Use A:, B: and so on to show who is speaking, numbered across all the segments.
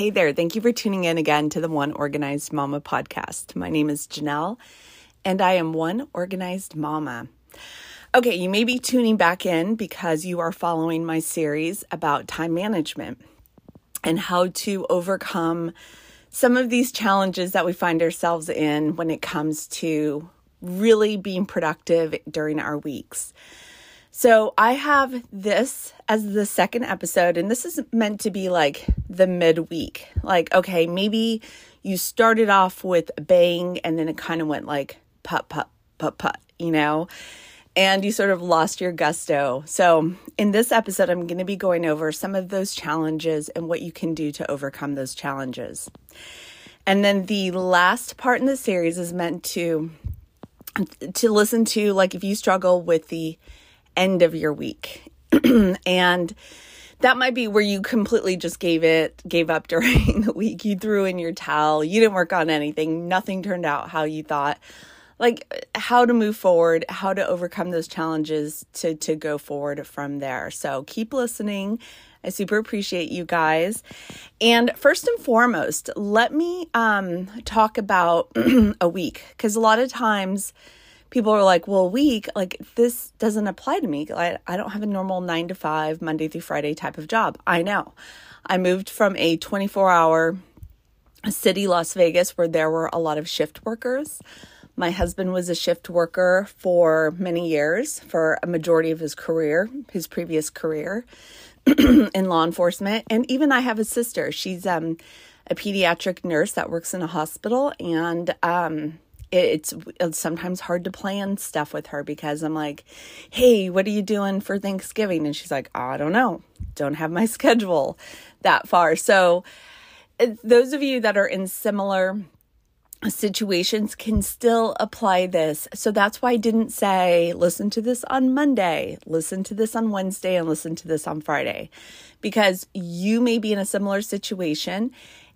A: Hey there. Thank you for tuning in again to the One Organized Mama podcast. My name is Janelle, and I am one organized mama. Okay, you may be tuning back in because you are following my series about time management and how to overcome some of these challenges that we find ourselves in when it comes to really being productive during our weeks. So, I have this as the second episode, and this is meant to be like the midweek. Like, okay, maybe you started off with a bang and then it kind of went like put, put, put, put, you know, and you sort of lost your gusto. So, in this episode, I'm going to be going over some of those challenges and what you can do to overcome those challenges. And then the last part in the series is meant to to listen to like if you struggle with the end of your week. and that might be where you completely just gave it, gave up during the week. You threw in your towel. You didn't work on anything. Nothing turned out how you thought. Like how to move forward, how to overcome those challenges to to go forward from there. So keep listening. I super appreciate you guys. And first and foremost, let me um, talk about a week because a lot of times people are like, well, week, like this doesn't apply to me. I, I don't have a normal nine to five, Monday through Friday type of job. I know. I moved from a 24 hour city, Las Vegas, where there were a lot of shift workers. My husband was a shift worker for many years, for a majority of his career, his previous career in law enforcement. And even I have a sister. She's um, a pediatric nurse that works in a hospital. And um, it's, it's sometimes hard to plan stuff with her because I'm like, hey, what are you doing for Thanksgiving? And she's like, I don't know, don't have my schedule that far. So, uh, those of you that are in similar situations can still apply this. So that's why I didn't say, listen to this on Monday, listen to this on Wednesday, and listen to this on Friday, because you may be in a similar situation.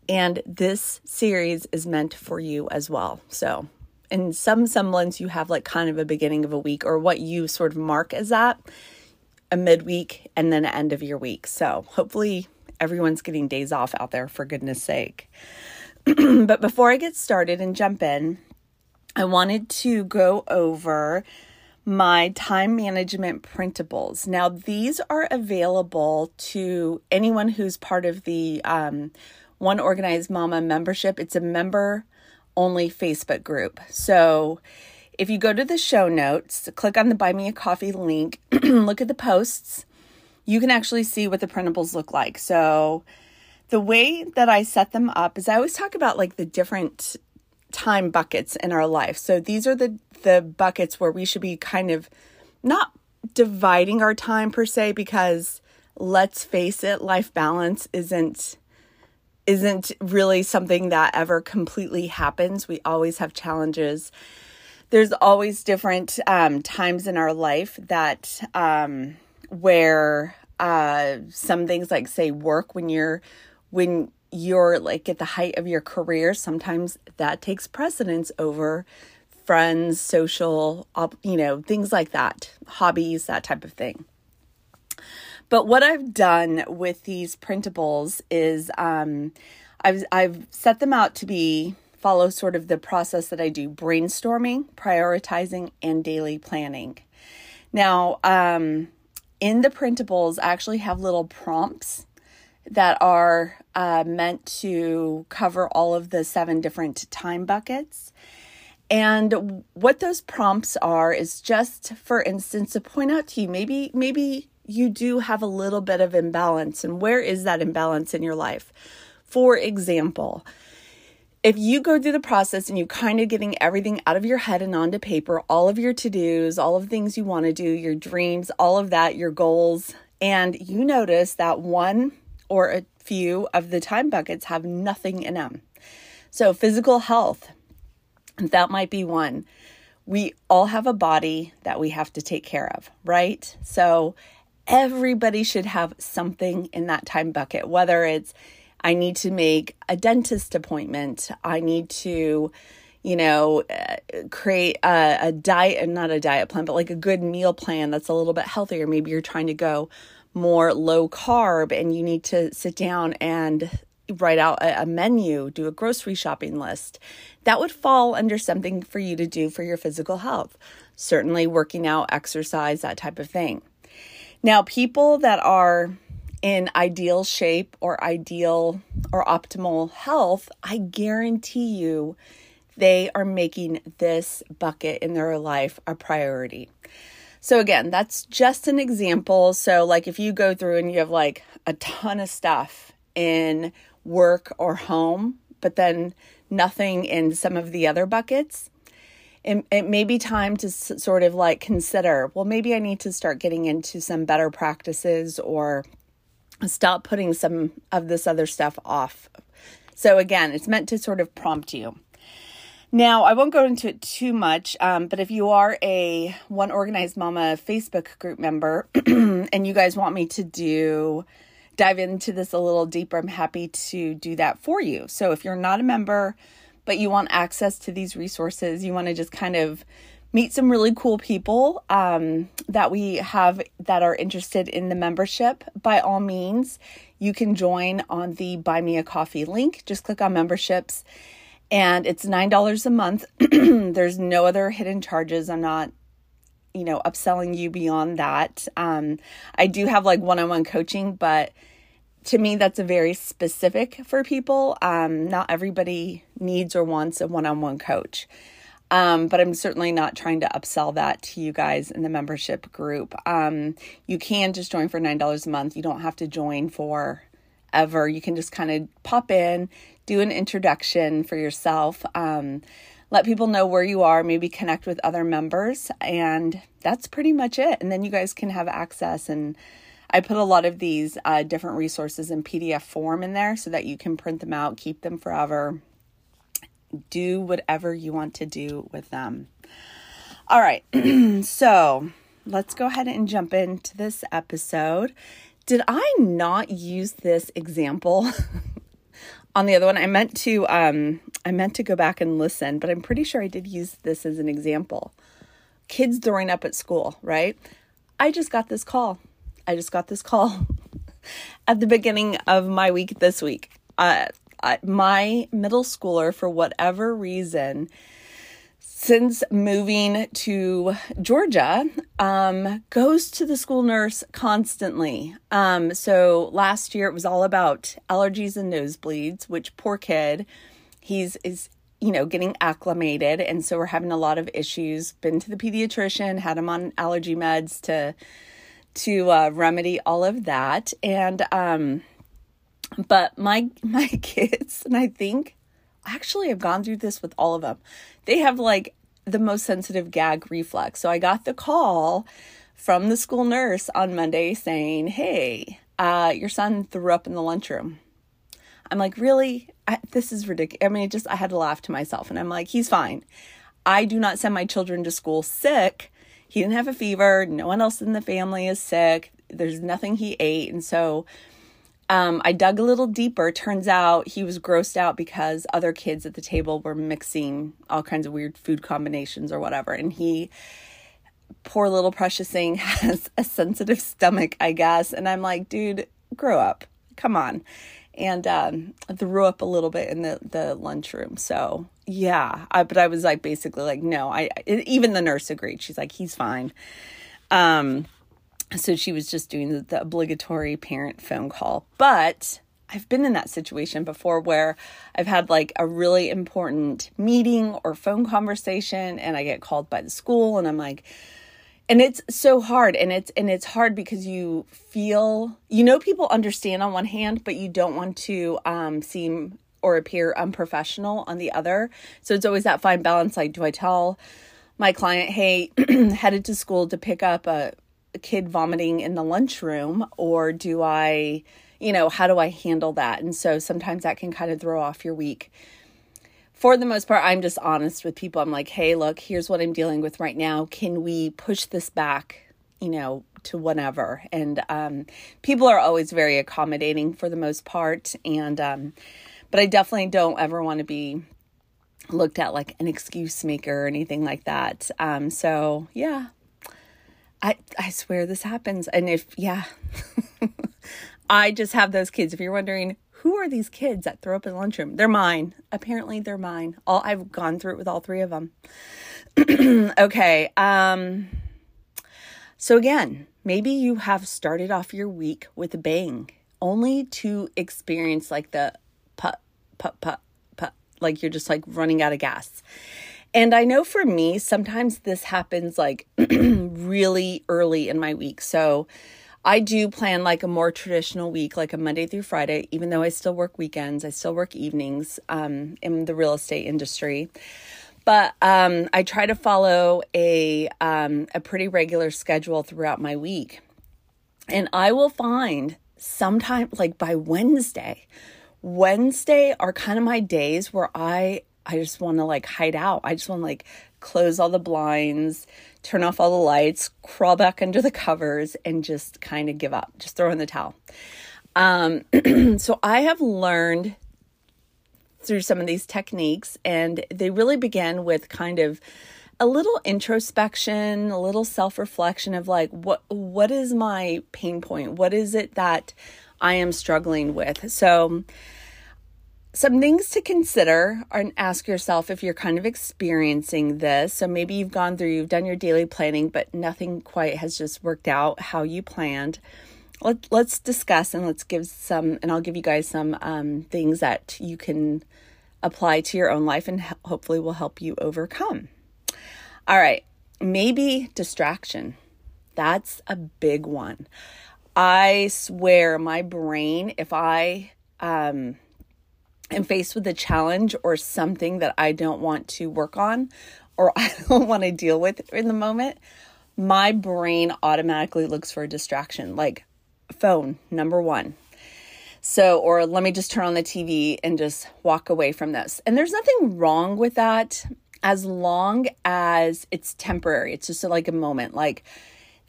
A: And this series is meant for you as well. So in some semblance you have like kind of a beginning of a week or what you sort of mark as that a midweek and then end of your week. So hopefully everyone's getting days off out there for goodness sake. but before I get started and jump in, I wanted to go over my time management printables. Now, these are available to anyone who's part of the um, One Organized Mama membership. It's a member only Facebook group. So if you go to the show notes, click on the Buy Me a Coffee link, look at the posts, you can actually see what the printables look like. So the way that I set them up is I always talk about like the different time buckets in our life. So these are the the buckets where we should be kind of not dividing our time per se because let's face it, life balance isn't isn't really something that ever completely happens. We always have challenges. There's always different um, times in our life that um, where uh, some things like say work when you're when you're like at the height of your career. Sometimes that takes precedence over friends, social, you know, things like that, hobbies, that type of thing. But what I've done with these printables is um, I've I've set them out to be follow sort of the process that I do: brainstorming, prioritizing, and daily planning. Now, um, in the printables, I actually have little prompts that are uh, meant to cover all of the seven different time buckets. And what those prompts are is just, for instance, to point out to you maybe maybe you do have a little bit of imbalance. And where is that imbalance in your life? For example, if you go through the process and you're kind of getting everything out of your head and onto paper, all of your to dos, all of the things you want to do, your dreams, all of that, your goals, and you notice that one or a few of the time buckets have nothing in them. So, physical health, that might be one. We all have a body that we have to take care of, right? So, everybody should have something in that time bucket, whether it's I need to make a dentist appointment, I need to, you know, uh, create a, a diet, not a diet plan, but like a good meal plan that's a little bit healthier. Maybe you're trying to go more low carb and you need to sit down and write out a, a menu, do a grocery shopping list. That would fall under something for you to do for your physical health. Certainly, working out, exercise, that type of thing. Now, people that are in ideal shape or ideal or optimal health, I guarantee you they are making this bucket in their life a priority. So, again, that's just an example. So, like if you go through and you have like a ton of stuff in work or home, but then nothing in some of the other buckets, it, it may be time to s- sort of like consider well, maybe I need to start getting into some better practices or stop putting some of this other stuff off. So, again, it's meant to sort of prompt you. Now, I won't go into it too much, um, but if you are a One Organized Mama Facebook group member and you guys want me to do dive into this a little deeper, I'm happy to do that for you. So if you're not a member, but you want access to these resources, you want to just kind of meet some really cool people um, that we have that are interested in the membership, by all means, you can join on the Buy Me a Coffee link. Just click on memberships, and it's $9 a month. There's no other hidden charges. I'm not you know, upselling you beyond that. Um, I do have like one on one coaching, but to me, that's a very specific for people. Um, not everybody needs or wants a one on one coach. Um, but I'm certainly not trying to upsell that to you guys in the membership group. Um, you can just join for $9 a month. You don't have to join for ever. You can just kind of pop in, do an introduction for yourself. Um, let people know where you are, maybe connect with other members, and that's pretty much it. And then you guys can have access. And I put a lot of these uh, different resources in PDF form in there so that you can print them out, keep them forever, do whatever you want to do with them. All right, so let's go ahead and jump into this episode. Did I not use this example? on the other one i meant to um i meant to go back and listen but i'm pretty sure i did use this as an example kids throwing up at school right i just got this call i just got this call at the beginning of my week this week uh, my middle schooler for whatever reason since moving to Georgia, um, goes to the school nurse constantly. Um, so last year it was all about allergies and nosebleeds, which poor kid, he's is you know getting acclimated, and so we're having a lot of issues. Been to the pediatrician, had him on allergy meds to to uh, remedy all of that, and um, but my my kids, and I think actually I've gone through this with all of them. They have like the most sensitive gag reflex. So I got the call from the school nurse on Monday saying, "Hey, uh, your son threw up in the lunchroom." I'm like, "Really? I, this is ridiculous." I mean, just I had to laugh to myself, and I'm like, "He's fine. I do not send my children to school sick. He didn't have a fever. No one else in the family is sick. There's nothing he ate, and so." Um, I dug a little deeper. Turns out he was grossed out because other kids at the table were mixing all kinds of weird food combinations or whatever. And he, poor little precious thing, has a sensitive stomach, I guess. And I'm like, dude, grow up. Come on. And um, threw up a little bit in the, the lunchroom. So, yeah. I, but I was like, basically, like, no, I, even the nurse agreed. She's like, he's fine. Um, so she was just doing the, the obligatory parent phone call. But I've been in that situation before where I've had like a really important meeting or phone conversation and I get called by the school and I'm like and it's so hard and it's and it's hard because you feel you know people understand on one hand but you don't want to um seem or appear unprofessional on the other. So it's always that fine balance like do I tell my client, "Hey, headed to school to pick up a kid vomiting in the lunchroom or do I, you know, how do I handle that? And so sometimes that can kind of throw off your week. For the most part, I'm just honest with people. I'm like, hey, look, here's what I'm dealing with right now. Can we push this back, you know, to whenever? And um, people are always very accommodating for the most part. And, um, but I definitely don't ever want to be looked at like an excuse maker or anything like that. Um, so yeah, I I swear this happens. And if yeah, I just have those kids. If you're wondering who are these kids that throw up in the lunchroom? They're mine. Apparently, they're mine. All I've gone through it with all three of them. okay. Um, so again, maybe you have started off your week with a bang, only to experience like the put, put, put, put, like you're just like running out of gas. And I know for me, sometimes this happens like really early in my week. So I do plan like a more traditional week, like a Monday through Friday, even though I still work weekends, I still work evenings um, in the real estate industry. But um, I try to follow a um, a pretty regular schedule throughout my week, and I will find sometime like by Wednesday. Wednesday are kind of my days where I I just want to like hide out. I just want to like close all the blinds, turn off all the lights, crawl back under the covers, and just kind of give up, just throw in the towel. Um, so I have learned through some of these techniques, and they really begin with kind of a little introspection, a little self-reflection of like what what is my pain point? What is it that I am struggling with? So some things to consider and ask yourself if you're kind of experiencing this. So maybe you've gone through, you've done your daily planning, but nothing quite has just worked out how you planned. Let, let's discuss and let's give some, and I'll give you guys some um, things that you can apply to your own life and hopefully will help you overcome. All right, maybe distraction. That's a big one. I swear my brain, if I, um, am faced with a challenge or something that I don't want to work on or I don't want to deal with in the moment, my brain automatically looks for a distraction, like phone, number one. So, or let me just turn on the TV and just walk away from this. And there's nothing wrong with that as long as it's temporary. It's just like a moment. Like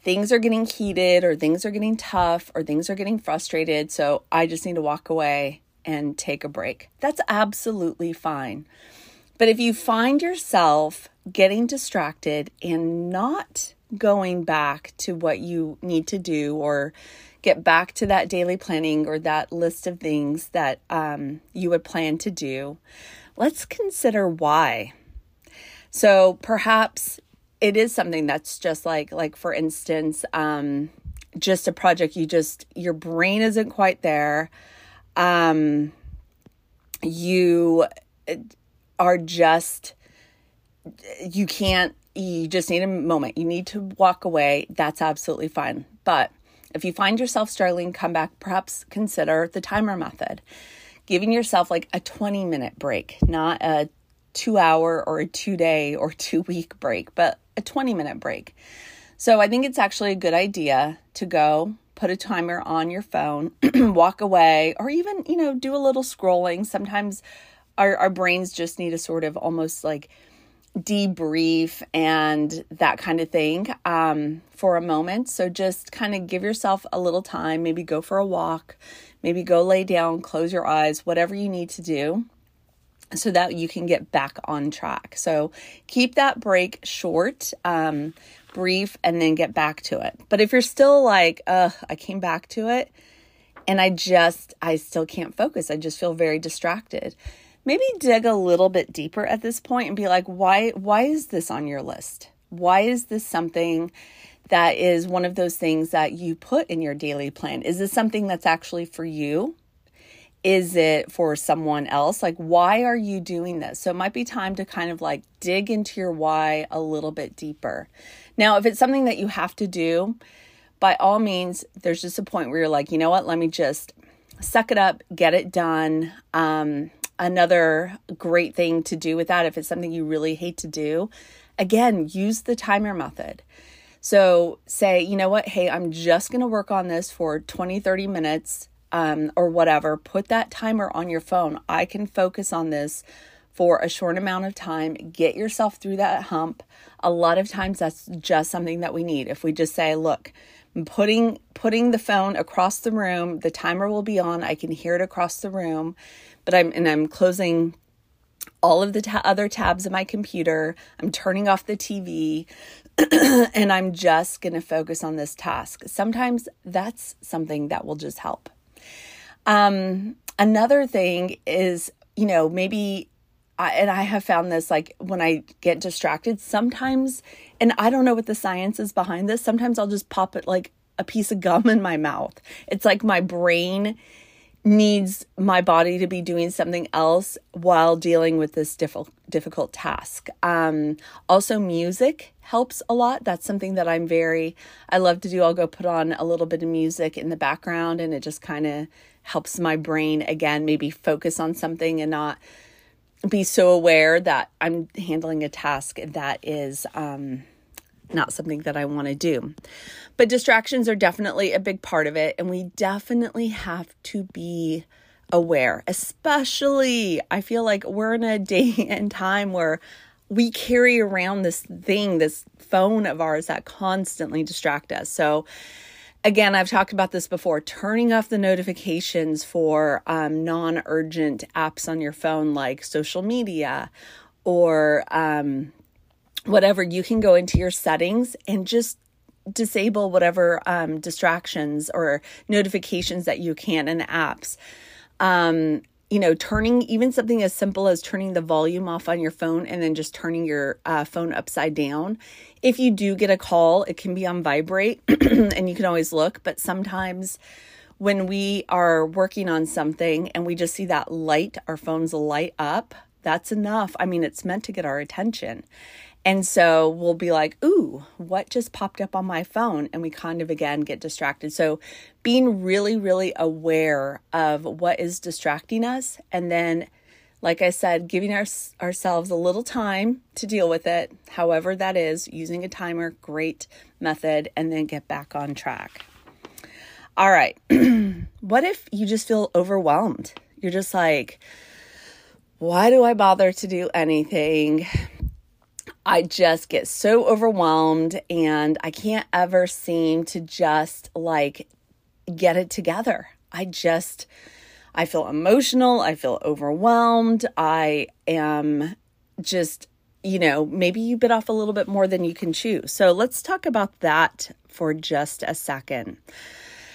A: things are getting heated or things are getting tough or things are getting frustrated. So I just need to walk away and take a break. That's absolutely fine. But if you find yourself getting distracted and not going back to what you need to do or get back to that daily planning or that list of things that um, you would plan to do, let's consider why. So perhaps it is something that's just like like for instance um, just a project you just your brain isn't quite there um, you are just, you can't, you just need a moment. You need to walk away. That's absolutely fine. But if you find yourself struggling, come back, perhaps consider the timer method. Giving yourself like a 20 minute break, not a two hour or a two day or two week break, but a 20 minute break. So I think it's actually a good idea to go put a timer on your phone, walk away, or even, you know, do a little scrolling. Sometimes our, our brains just need a sort of almost like debrief and that kind of thing um, for a moment. So just kind of give yourself a little time, maybe go for a walk, maybe go lay down, close your eyes, whatever you need to do so that you can get back on track. So keep that break short. Um, brief, and then get back to it. But if you're still like, uh, I came back to it and I just, I still can't focus, I just feel very distracted. Maybe dig a little bit deeper at this point and be like, why, why is this on your list? Why is this something that is one of those things that you put in your daily plan? Is this something that's actually for you? Is it for someone else? Like, why are you doing this? So, it might be time to kind of like dig into your why a little bit deeper. Now, if it's something that you have to do, by all means, there's just a point where you're like, you know what, let me just suck it up, get it done. Um, another great thing to do with that, if it's something you really hate to do, again, use the timer method. So say, you know what, hey, I'm just going to work on this for 20, 30 minutes um, or whatever, put that timer on your phone. I can focus on this for a short amount of time. Get yourself through that hump. A lot of times that's just something that we need. If we just say, look, I'm putting putting the phone across the room, the timer will be on. I can hear it across the room, but I'm and I'm closing all of the ta- other tabs of my computer. I'm turning off the TV and I'm just going to focus on this task. Sometimes that's something that will just help. Um, Another thing is, you know, maybe I, and I have found this like when I get distracted, sometimes, and I don't know what the science is behind this, sometimes I'll just pop it like a piece of gum in my mouth. It's like my brain needs my body to be doing something else while dealing with this difficult difficult task. Um, also, music helps a lot. That's something that I'm very I love to do. I'll go put on a little bit of music in the background, and it just kind of helps my brain again maybe focus on something and not be so aware that I'm handling a task that is um, not something that I want to do. But distractions are definitely a big part of it, and we definitely have to be aware, especially I feel like we're in a day and time where we carry around this thing, this phone of ours that constantly distract us. So again, I've talked about this before turning off the notifications for um, non urgent apps on your phone, like social media or um, whatever. You can go into your settings and just disable whatever um, distractions or notifications that you can in the apps. Um, you know, turning even something as simple as turning the volume off on your phone and then just turning your uh, phone upside down. If you do get a call, it can be on vibrate and you can always look, but sometimes when we are working on something and we just see that light, our phones light up, that's enough. I mean, it's meant to get our attention. And so we'll be like, ooh, what just popped up on my phone? And we kind of again get distracted. So being really, really aware of what is distracting us. And then, like I said, giving our, ourselves a little time to deal with it, however that is, using a timer, great method, and then get back on track. All right. what if you just feel overwhelmed? You're just like, why do I bother to do anything? I just get so overwhelmed and I can't ever seem to just like get it together. I just, I feel emotional. I feel overwhelmed. I am just, you know, maybe you bit off a little bit more than you can chew. So let's talk about that for just a second.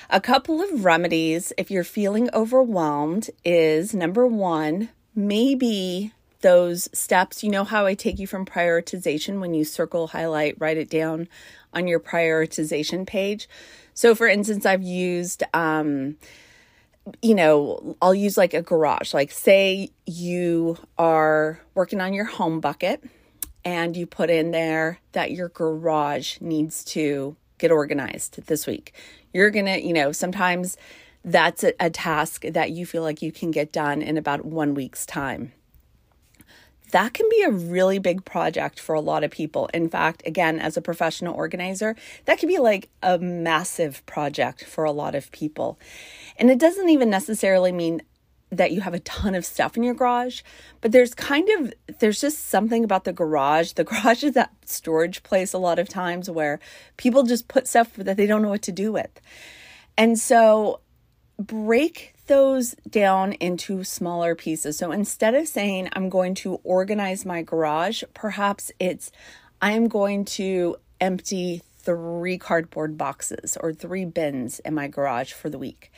A: A couple of remedies if you're feeling overwhelmed is number one, maybe those steps. You know how I take you from prioritization when you circle, highlight, write it down on your prioritization page. So, for instance, I've used, um, you know, I'll use like a garage. Like, say you are working on your home bucket and you put in there that your garage needs to get organized this week. You're going to, you know, sometimes that's a, a task that you feel like you can get done in about one week's time that can be a really big project for a lot of people. In fact, again, as a professional organizer, that can be like a massive project for a lot of people. And it doesn't even necessarily mean that you have a ton of stuff in your garage, but there's kind of there's just something about the garage. The garage is that storage place a lot of times where people just put stuff that they don't know what to do with. And so break those down into smaller pieces. So instead of saying, I'm going to organize my garage, perhaps it's, I am going to empty three cardboard boxes or three bins in my garage for the week.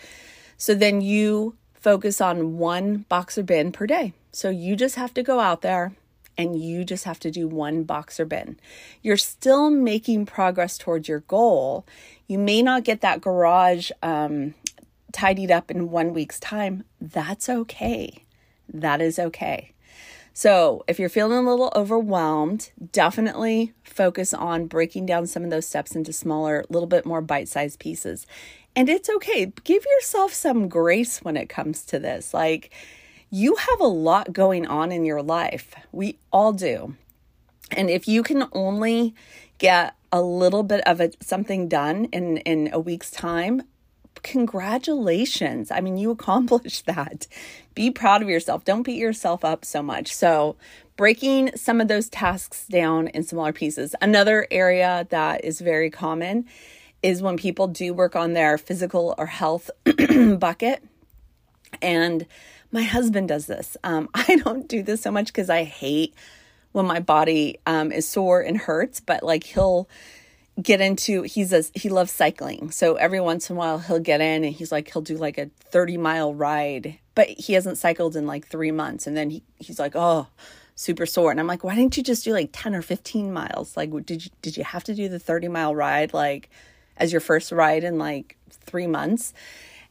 A: So then you focus on one box or bin per day. So you just have to go out there and you just have to do one box or bin. You're still making progress towards your goal. You may not get that garage um, tidied up in one week's time, that's okay. That is okay. So, if you're feeling a little overwhelmed, definitely focus on breaking down some of those steps into smaller, little bit more bite sized pieces. And it's okay. Give yourself some grace when it comes to this. Like, you have a lot going on in your life. We all do. And if you can only get a little bit of a, something done in, in a week's time, congratulations. I mean, you accomplished that. Be proud of yourself. Don't beat yourself up so much. So, breaking some of those tasks down in smaller pieces. Another area that is very common is when people do work on their physical or health bucket. And my husband does this. Um, I don't do this so much because I hate when my body um, is sore and hurts, but like he'll get into he's a he loves cycling. So every once in a while he'll get in and he's like he'll do like a 30 mile ride but he hasn't cycled in like three months. And then he, he's like oh super sore. And i'm like why didn't you just do like 10 or 15 miles? Like did you did you have to do the 30 mile ride like as your first ride in like three months?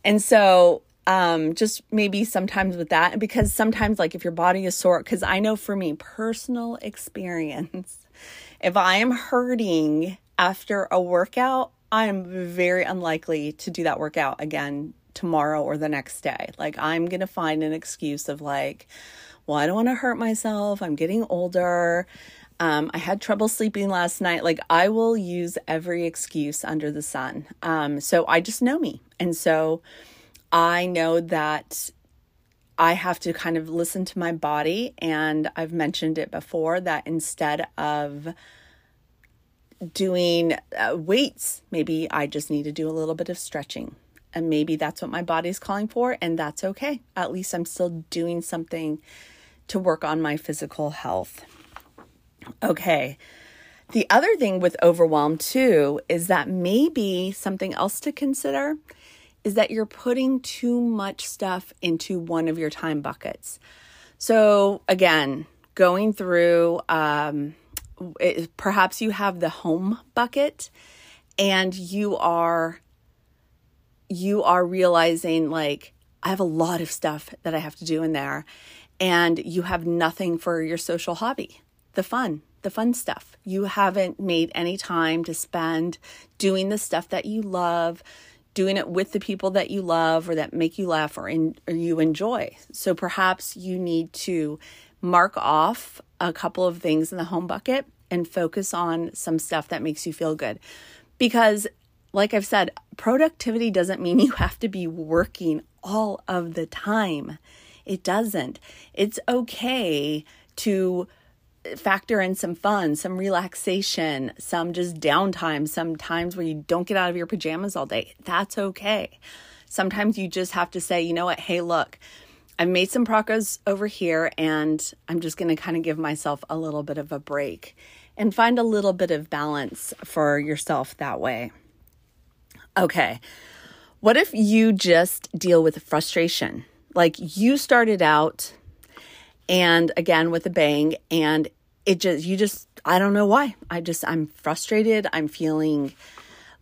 A: And so um just maybe sometimes with that because sometimes like if your body is sore because i know for me personal experience if i am hurting after a workout, I'm very unlikely to do that workout again tomorrow or the next day. Like, I'm going to find an excuse of, like, well, I don't want to hurt myself. I'm getting older. Um, I had trouble sleeping last night. Like, I will use every excuse under the sun. Um, so I just know me. And so I know that I have to kind of listen to my body. And I've mentioned it before that instead of doing uh, weights, maybe I just need to do a little bit of stretching. And maybe that's what my body's calling for, and that's okay. At least I'm still doing something to work on my physical health. Okay. The other thing with overwhelm, too, is that maybe something else to consider is that you're putting too much stuff into one of your time buckets. So, again, going through, um, it, perhaps you have the home bucket and you are you are realizing like I have a lot of stuff that I have to do in there and you have nothing for your social hobby, the fun, the fun stuff. You haven't made any time to spend doing the stuff that you love, doing it with the people that you love or that make you laugh or, in, or you enjoy. So perhaps you need to mark off a couple of things in the home bucket and focus on some stuff that makes you feel good. Because, like I've said, productivity doesn't mean you have to be working all of the time. It doesn't. It's okay to factor in some fun, some relaxation, some just downtime, some times where you don't get out of your pajamas all day. That's okay. Sometimes you just have to say, you know what? Hey, look, I've made some progress over here and I'm just going to kind of give myself a little bit of a break and find a little bit of balance for yourself that way. Okay. What if you just deal with frustration? Like you started out and again with a bang and it just you just I don't know why. I just I'm frustrated. I'm feeling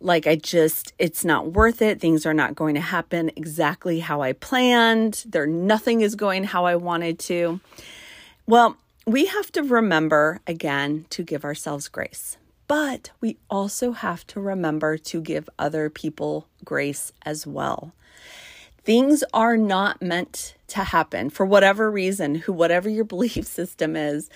A: like I just, it's not worth it. Things are not going to happen exactly how I planned. There, nothing is going how I wanted to. Well, we have to remember again to give ourselves grace, but we also have to remember to give other people grace as well. Things are not meant to happen for whatever reason, who whatever your belief system is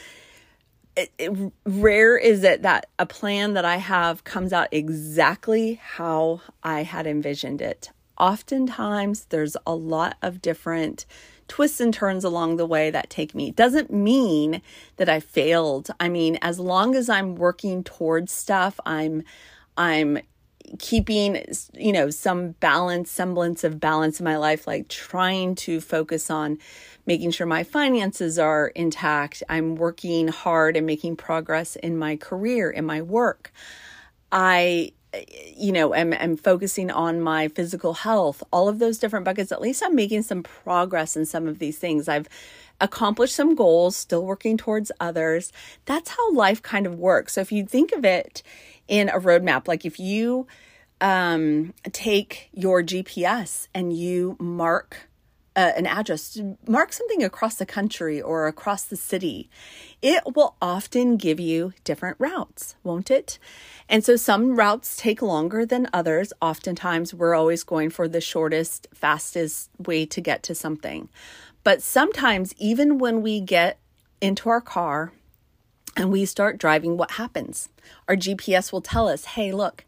A: it, it, rare is it that a plan that I have comes out exactly how I had envisioned it. Oftentimes, there's a lot of different twists and turns along the way that take me. Doesn't mean that I failed. I mean, as long as I'm working towards stuff, I'm I'm keeping you know some balance semblance of balance in my life like trying to focus on making sure my finances are intact. I'm working hard and making progress in my career in my work. I you know am, am focusing on my physical health all of those different buckets. At least i'm making some progress in some of these things. I've accomplished some goals still working towards others. That's how life kind of works. So if you think of it in a roadmap. Like if you um, take your GPS and you mark uh, an address, mark something across the country or across the city, it will often give you different routes, won't it? And so some routes take longer than others. Oftentimes, we're always going for the shortest, fastest way to get to something. But sometimes, even when we get into our car and we start driving, what happens? Our GPS will tell us, hey, look,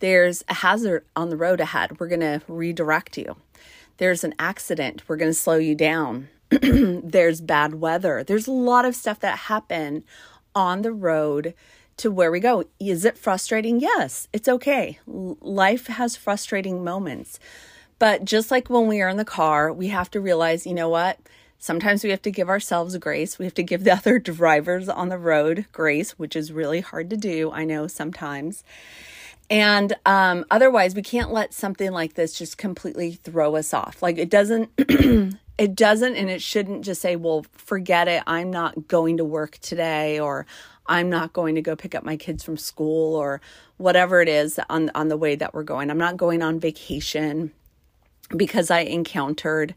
A: there's a hazard on the road ahead. We're going to redirect you. There's an accident. We're going to slow you down. there's bad weather. There's a lot of stuff that happen on the road to where we go. Is it frustrating? Yes, it's okay. Life has frustrating moments. But just like when we are in the car, we have to realize, you know what? Sometimes we have to give ourselves grace. We have to give the other drivers on the road grace, which is really hard to do. I know sometimes. And um, otherwise, we can't let something like this just completely throw us off. Like it doesn't, it doesn't, and it shouldn't just say, well, forget it. I'm not going to work today, or I'm not going to go pick up my kids from school, or whatever it is on, on the way that we're going. I'm not going on vacation because I encountered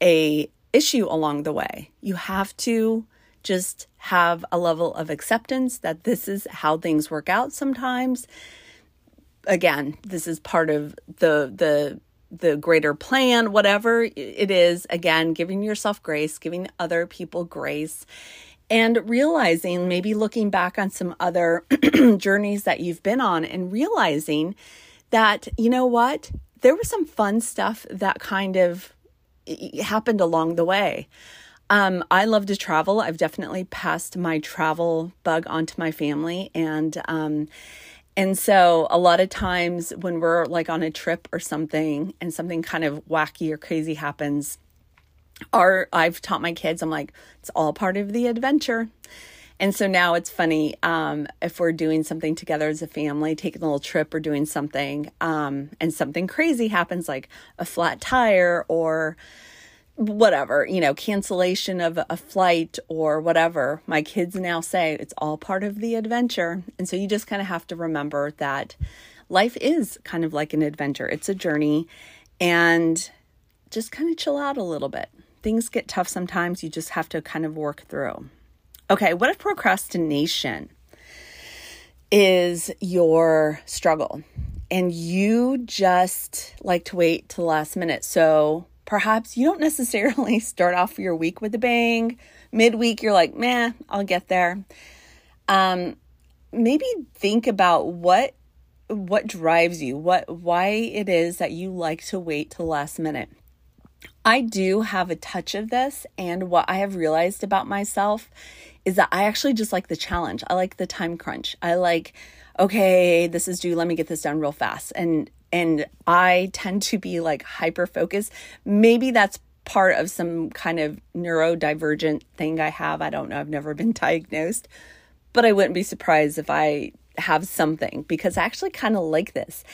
A: a issue along the way. You have to just have a level of acceptance that this is how things work out sometimes again, this is part of the the the greater plan, whatever it is, again, giving yourself grace, giving other people grace, and realizing maybe looking back on some other journeys that you've been on and realizing that, you know what, there was some fun stuff that kind of happened along the way. Um, I love to travel. I've definitely passed my travel bug onto my family, and um, and so a lot of times when we're like on a trip or something and something kind of wacky or crazy happens, our I've taught my kids, I'm like, it's all part of the adventure. And so now it's funny um, if we're doing something together as a family, taking a little trip or doing something, um, and something crazy happens, like a flat tire or whatever, you know, cancellation of a flight or whatever, my kids now say it's all part of the adventure. And so you just kind of have to remember that life is kind of like an adventure, it's a journey, and just kind of chill out a little bit. Things get tough sometimes, you just have to kind of work through. Okay, what if procrastination is your struggle and you just like to wait to the last minute? So, Perhaps you don't necessarily start off your week with a bang. Midweek, you're like, meh, I'll get there. Um, maybe think about what what drives you, what why it is that you like to wait till last minute. I do have a touch of this, and what I have realized about myself is that I actually just like the challenge. I like the time crunch. I like, okay, this is due, let me get this done real fast. And and I tend to be like hyper focused. Maybe that's part of some kind of neurodivergent thing I have. I don't know. I've never been diagnosed, but I wouldn't be surprised if I have something because I actually kind of like this.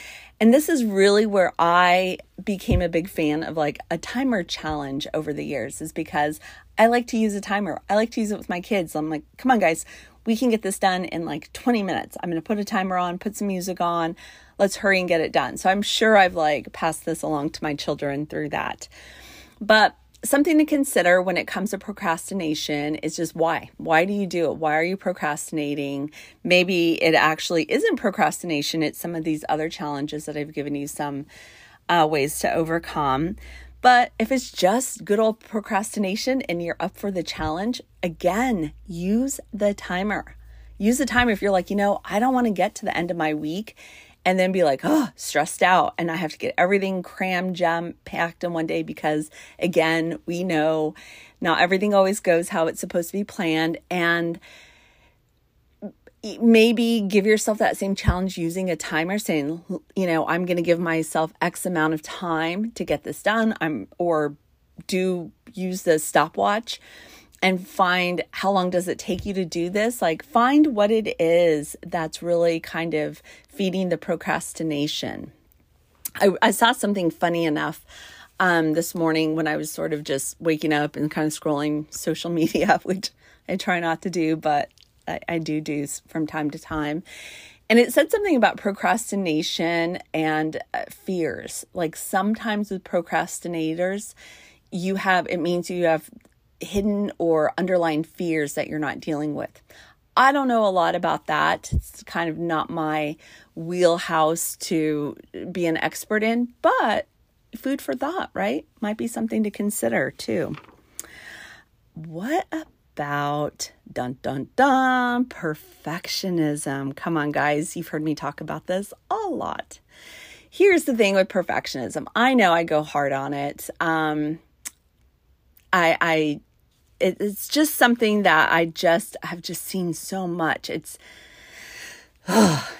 A: And this is really where I became a big fan of like a timer challenge over the years, is because I like to use a timer. I like to use it with my kids. I'm like, come on, guys, we can get this done in like 20 minutes. I'm going to put a timer on, put some music on let's hurry and get it done. So I'm sure I've like passed this along to my children through that. But something to consider when it comes to procrastination is just why. Why do you do it? Why are you procrastinating? Maybe it actually isn't procrastination, it's some of these other challenges that I've given you some uh, ways to overcome. But if it's just good old procrastination and you're up for the challenge, again, use the timer. Use the timer if you're like, you know, I don't want to get to the end of my week and then be like, oh, stressed out. And I have to get everything crammed, jam packed in one day because, again, we know not everything always goes how it's supposed to be planned. And maybe give yourself that same challenge using a timer saying you know i'm going to give myself x amount of time to get this done i'm or do use the stopwatch and find how long does it take you to do this? Like find what it is that's really kind of feeding the procrastination. I, I saw something funny enough um, this morning when i was sort of just waking up and kind of scrolling social media which i try not to do but i, I do do from time to time. And it said something about procrastination and uh, fears. Like sometimes with procrastinators you have it means you have hidden or underlying fears that you're not dealing with. I don't know a lot about that. It's kind of not my wheelhouse to be an expert in, but food for thought, right? Might be something to consider too. What about dun dun dun perfectionism? Come on, guys, you've heard me talk about this a lot. Here's the thing with perfectionism. I know I go hard on it. Um, I I it, it's just something that I just have just seen so much. It's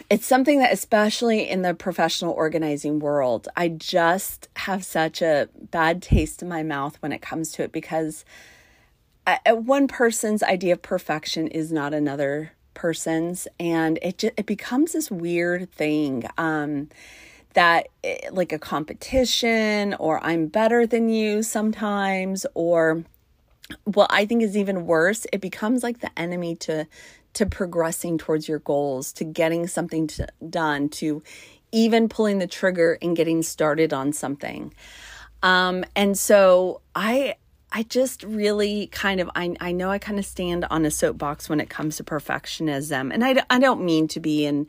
A: it's something that especially in the professional organizing world, I just have such a bad taste in my mouth when it comes to it because one person's idea of perfection is not another person's and it just, it becomes this weird thing um that eh, like a competition or I'm better than you sometimes or what I think is even worse it becomes like the enemy to to progressing towards your goals to getting something to, done to even pulling the trigger and getting started on something. Um and so I I just really kind of I I know I kind of stand on a soapbox when it comes to perfectionism and I I don't mean to be in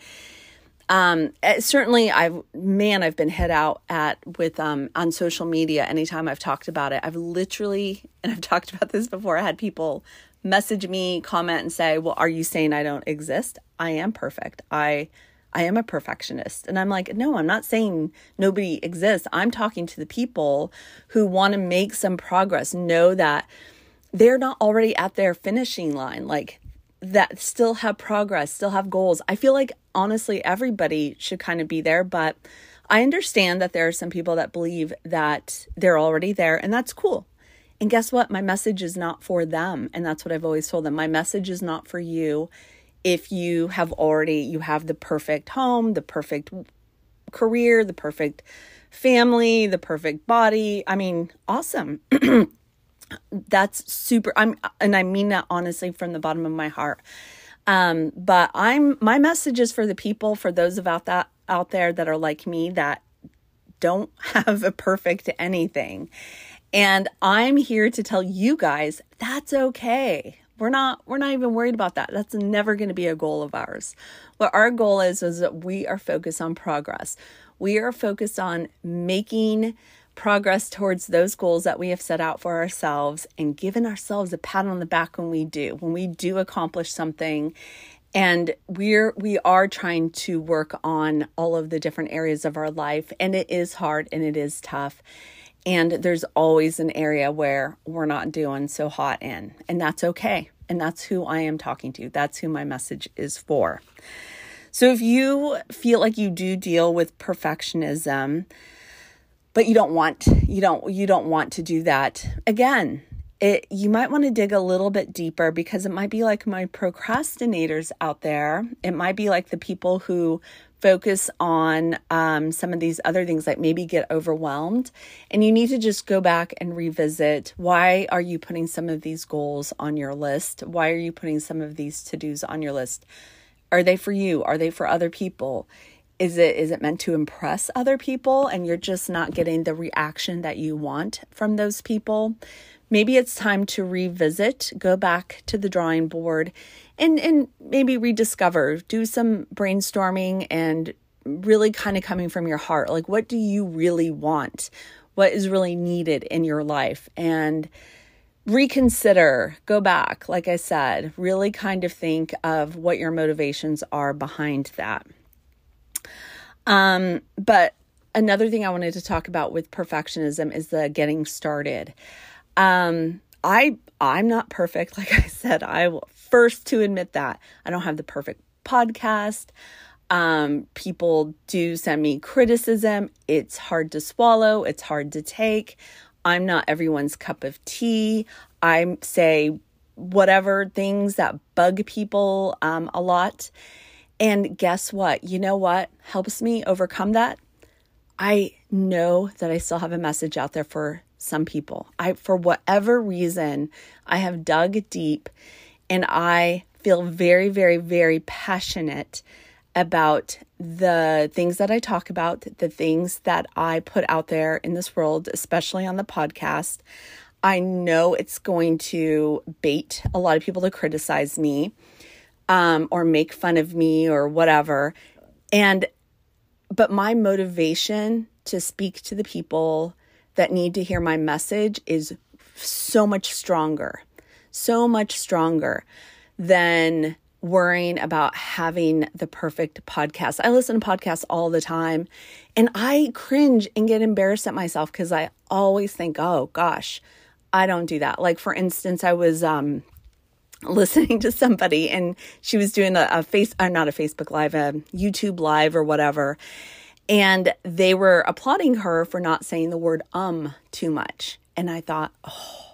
A: um eh, certainly I've man I've been hit out at with um on social media anytime I've talked about it. I've literally and I've talked about this before I had people message me comment and say well are you saying I don't exist? I am perfect. I I am a perfectionist. And I'm like, no, I'm not saying nobody exists. I'm talking to the people who want to make some progress, know that they're not already at their finishing line, like that still have progress, still have goals. I feel like honestly, everybody should kind of be there, but I understand that there are some people that believe that they're already there, and that's cool. And guess what? My message is not for them. And that's what I've always told them. My message is not for you if you have already you have the perfect home, the perfect career, the perfect family, the perfect body. I mean, awesome. That's super I'm and I mean that honestly from the bottom of my heart. Um, but I'm my message is for the people, for those about that out there that are like me that don't have a perfect anything. And I'm here to tell you guys that's okay. We're not we're not even worried about that. That's never going to be a goal of ours. What our goal is is that we are focused on progress. We are focused on making progress towards those goals that we have set out for ourselves and giving ourselves a pat on the back when we do. When we do accomplish something and we're we are trying to work on all of the different areas of our life and it is hard and it is tough and there's always an area where we're not doing so hot in, and that's okay. And that's who I am talking to. That's who my message is for. So if you feel like you do deal with perfectionism, but you don't want you don't you don't want to do that. Again it you might want to dig a little bit deeper because it might be like my procrastinators out there. It might be like the people who focus on um, some of these other things like maybe get overwhelmed. And you need to just go back and revisit why are you putting some of these goals on your list? Why are you putting some of these to-dos on your list? Are they for you? Are they for other people is it is it meant to impress other people and you're just not getting the reaction that you want from those people? Maybe it's time to revisit go back to the drawing board and and maybe rediscover do some brainstorming and really kind of coming from your heart. Like what do you really want? What is really needed in your life? And reconsider go back like i said really kind of think of what your motivations are behind that um but another thing i wanted to talk about with perfectionism is the getting started um i i'm not perfect like i said i will first to admit that. I don't have the perfect podcast. Um, people do send me criticism. It's hard to swallow, it's hard to take. I'm not everyone's cup of tea. I say whatever things that bug people um, a lot. And guess what? You know what helps me overcome that? I know that I still have a message out there for some people. I for whatever reason, I have dug deep and I feel very, very, very passionate about the things that I talk about, the things that I put out there in this world, especially on the podcast. I know it's going to bait a lot of people to criticize me um, or make fun of me or whatever. And, but my motivation to speak to the people that need to hear my message is so much stronger so much stronger than worrying about having the perfect podcast. I listen to podcasts all the time and I cringe and get embarrassed at myself because I always think, oh gosh, I don't do that. Like for instance, I was um listening to somebody and she was doing a, a face uh, not a Facebook live, a YouTube live or whatever. And they were applauding her for not saying the word um too much. And I thought, oh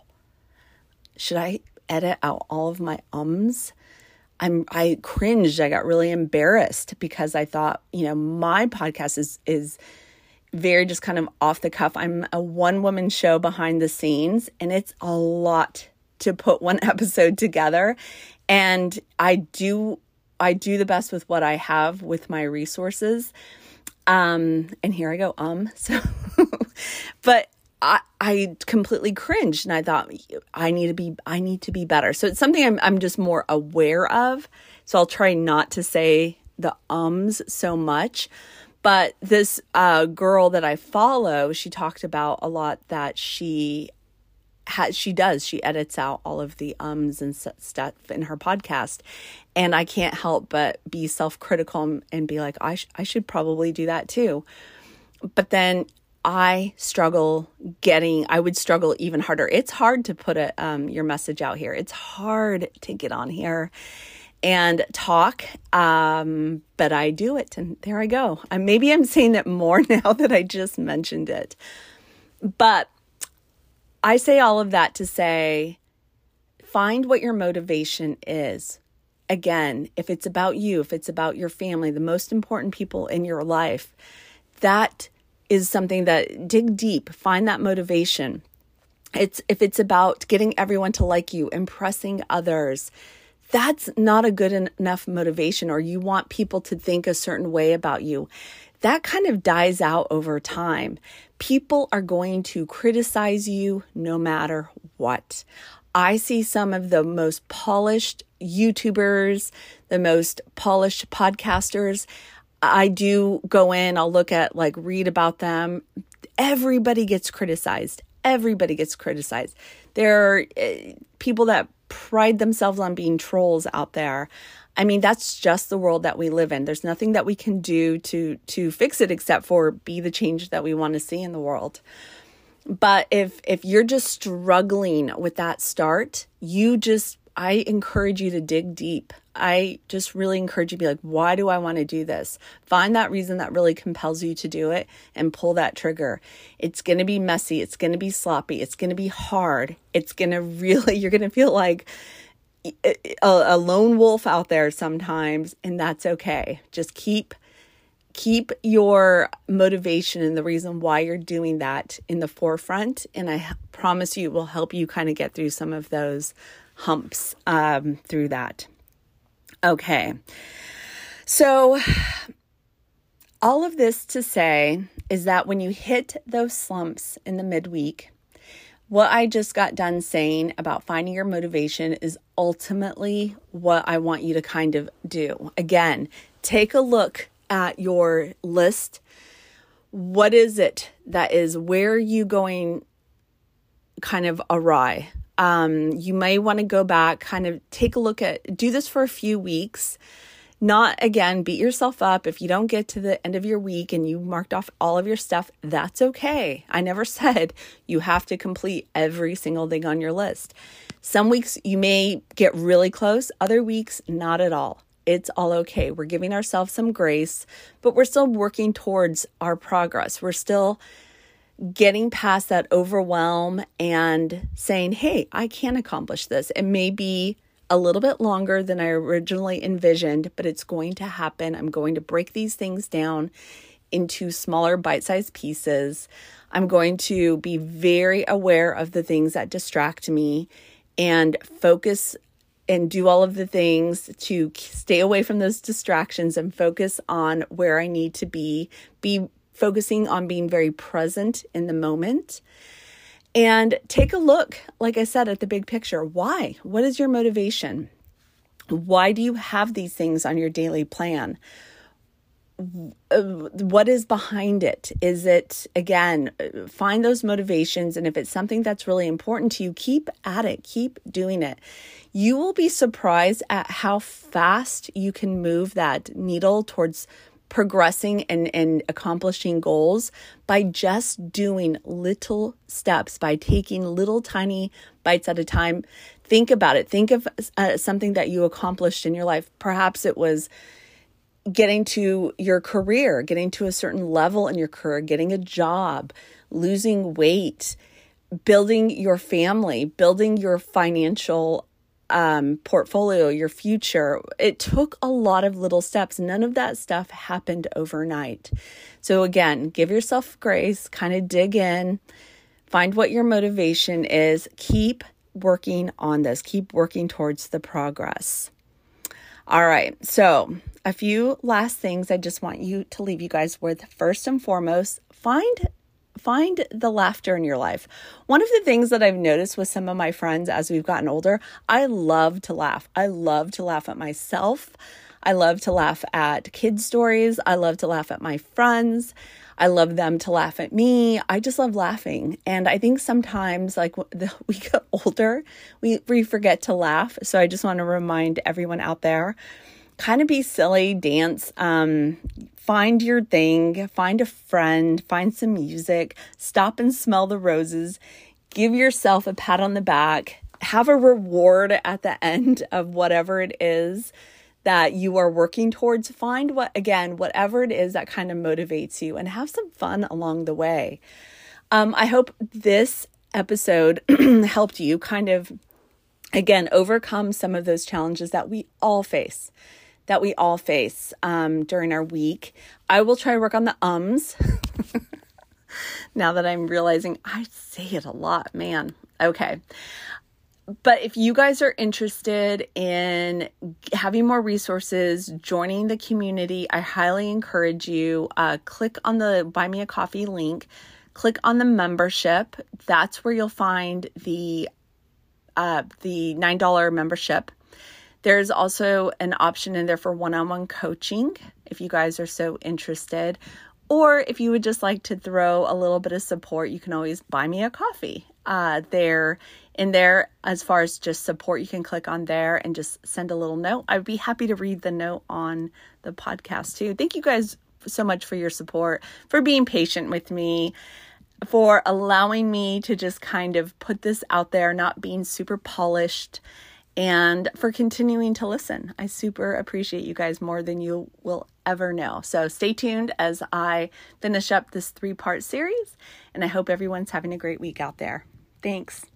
A: should I edit out all of my ums? I'm I cringed. I got really embarrassed because I thought, you know, my podcast is is very just kind of off the cuff. I'm a one woman show behind the scenes and it's a lot to put one episode together and I do I do the best with what I have with my resources. Um and here I go um so but I, I completely cringed and I thought I need to be I need to be better. So it's something I'm I'm just more aware of. So I'll try not to say the ums so much. But this uh, girl that I follow, she talked about a lot that she has she does she edits out all of the ums and stuff in her podcast and i can't help but be self-critical and be like i, sh- I should probably do that too but then I struggle getting, I would struggle even harder. It's hard to put a, um, your message out here. It's hard to get on here and talk, um, but I do it. And there I go. And maybe I'm saying it more now that I just mentioned it. But I say all of that to say find what your motivation is. Again, if it's about you, if it's about your family, the most important people in your life, that is something that dig deep, find that motivation. It's if it's about getting everyone to like you, impressing others, that's not a good enough motivation or you want people to think a certain way about you. That kind of dies out over time. People are going to criticize you no matter what. I see some of the most polished YouTubers, the most polished podcasters. I do go in, I'll look at like read about them. Everybody gets criticized. Everybody gets criticized. There are uh, people that pride themselves on being trolls out there. I mean, that's just the world that we live in. There's nothing that we can do to to fix it except for be the change that we want to see in the world. But if if you're just struggling with that start, you just I encourage you to dig deep. I just really encourage you to be like, why do I want to do this? Find that reason that really compels you to do it and pull that trigger. It's going to be messy. It's going to be sloppy. It's going to be hard. It's going to really, you're going to feel like a, a lone wolf out there sometimes, and that's okay. Just keep keep your motivation and the reason why you're doing that in the forefront and i promise you it will help you kind of get through some of those humps um, through that. Okay. So, all of this to say is that when you hit those slumps in the midweek, what I just got done saying about finding your motivation is ultimately what I want you to kind of do. Again, take a look at your list. What is it that is where are you going kind of awry? Um, you may want to go back, kind of take a look at, do this for a few weeks. Not again, beat yourself up. If you don't get to the end of your week and you marked off all of your stuff, that's okay. I never said you have to complete every single thing on your list. Some weeks you may get really close, other weeks, not at all. It's all okay. We're giving ourselves some grace, but we're still working towards our progress. We're still getting past that overwhelm and saying, hey, I can accomplish this. It may be a little bit longer than I originally envisioned, but it's going to happen. I'm going to break these things down into smaller bite sized pieces. I'm going to be very aware of the things that distract me and focus and do all of the things to stay away from those distractions and focus on where I need to be, be focusing on being very present in the moment. And take a look, like I said, at the big picture. Why? What is your motivation? Why do you have these things on your daily plan? Uh, what is behind it? Is it, again, find those motivations. And if it's something that's really important to you, keep at it, keep doing it. You will be surprised at how fast you can move that needle towards progressing and, and accomplishing goals by just doing little steps, by taking little tiny bites at a time. Think about it. Think of uh, something that you accomplished in your life. Perhaps it was getting to your career, getting to a certain level in your career, getting a job, losing weight, building your family, building your financial um, portfolio, your future. It took a lot of little steps. None of that stuff happened overnight. So, again, give yourself grace, kind of dig in, find what your motivation is, keep working on this, keep working towards the progress. All right, so a few last things I just want you to leave you guys with. First and foremost, find find the laughter in your life. One of the things that I've noticed with some of my friends as we've gotten older, I love to laugh. I love to laugh at myself. I love to laugh at kids' stories. I love to laugh at my friends. I love them to laugh at me. I just love laughing. And I think sometimes, like we get older, we, we forget to laugh. So I just want to remind everyone out there kind of be silly, dance, um, find your thing, find a friend, find some music, stop and smell the roses, give yourself a pat on the back, have a reward at the end of whatever it is that you are working towards. Find what, again, whatever it is that kind of motivates you and have some fun along the way. Um, I hope this episode helped you kind of, again, overcome some of those challenges that we all face that we all face um, during our week. I will try to work on the ums now that I'm realizing I say it a lot, man. Okay. But if you guys are interested in having more resources, joining the community, I highly encourage you. Uh, click on the Buy Me a Coffee link, click on the membership. That's where you'll find the uh, the nine dollar membership there's also an option in there for one on one coaching if you guys are so interested. Or if you would just like to throw a little bit of support, you can always buy me a coffee. Uh, there, in there, as far as just support, you can click on there and just send a little note. I'd be happy to read the note on the podcast too. Thank you guys so much for your support, for being patient with me, for allowing me to just kind of put this out there, not being super polished and for continuing to listen. I super appreciate you guys more than you will ever know. So stay tuned as I finish up this three part series, and I hope everyone's having a great week out there. Thanks.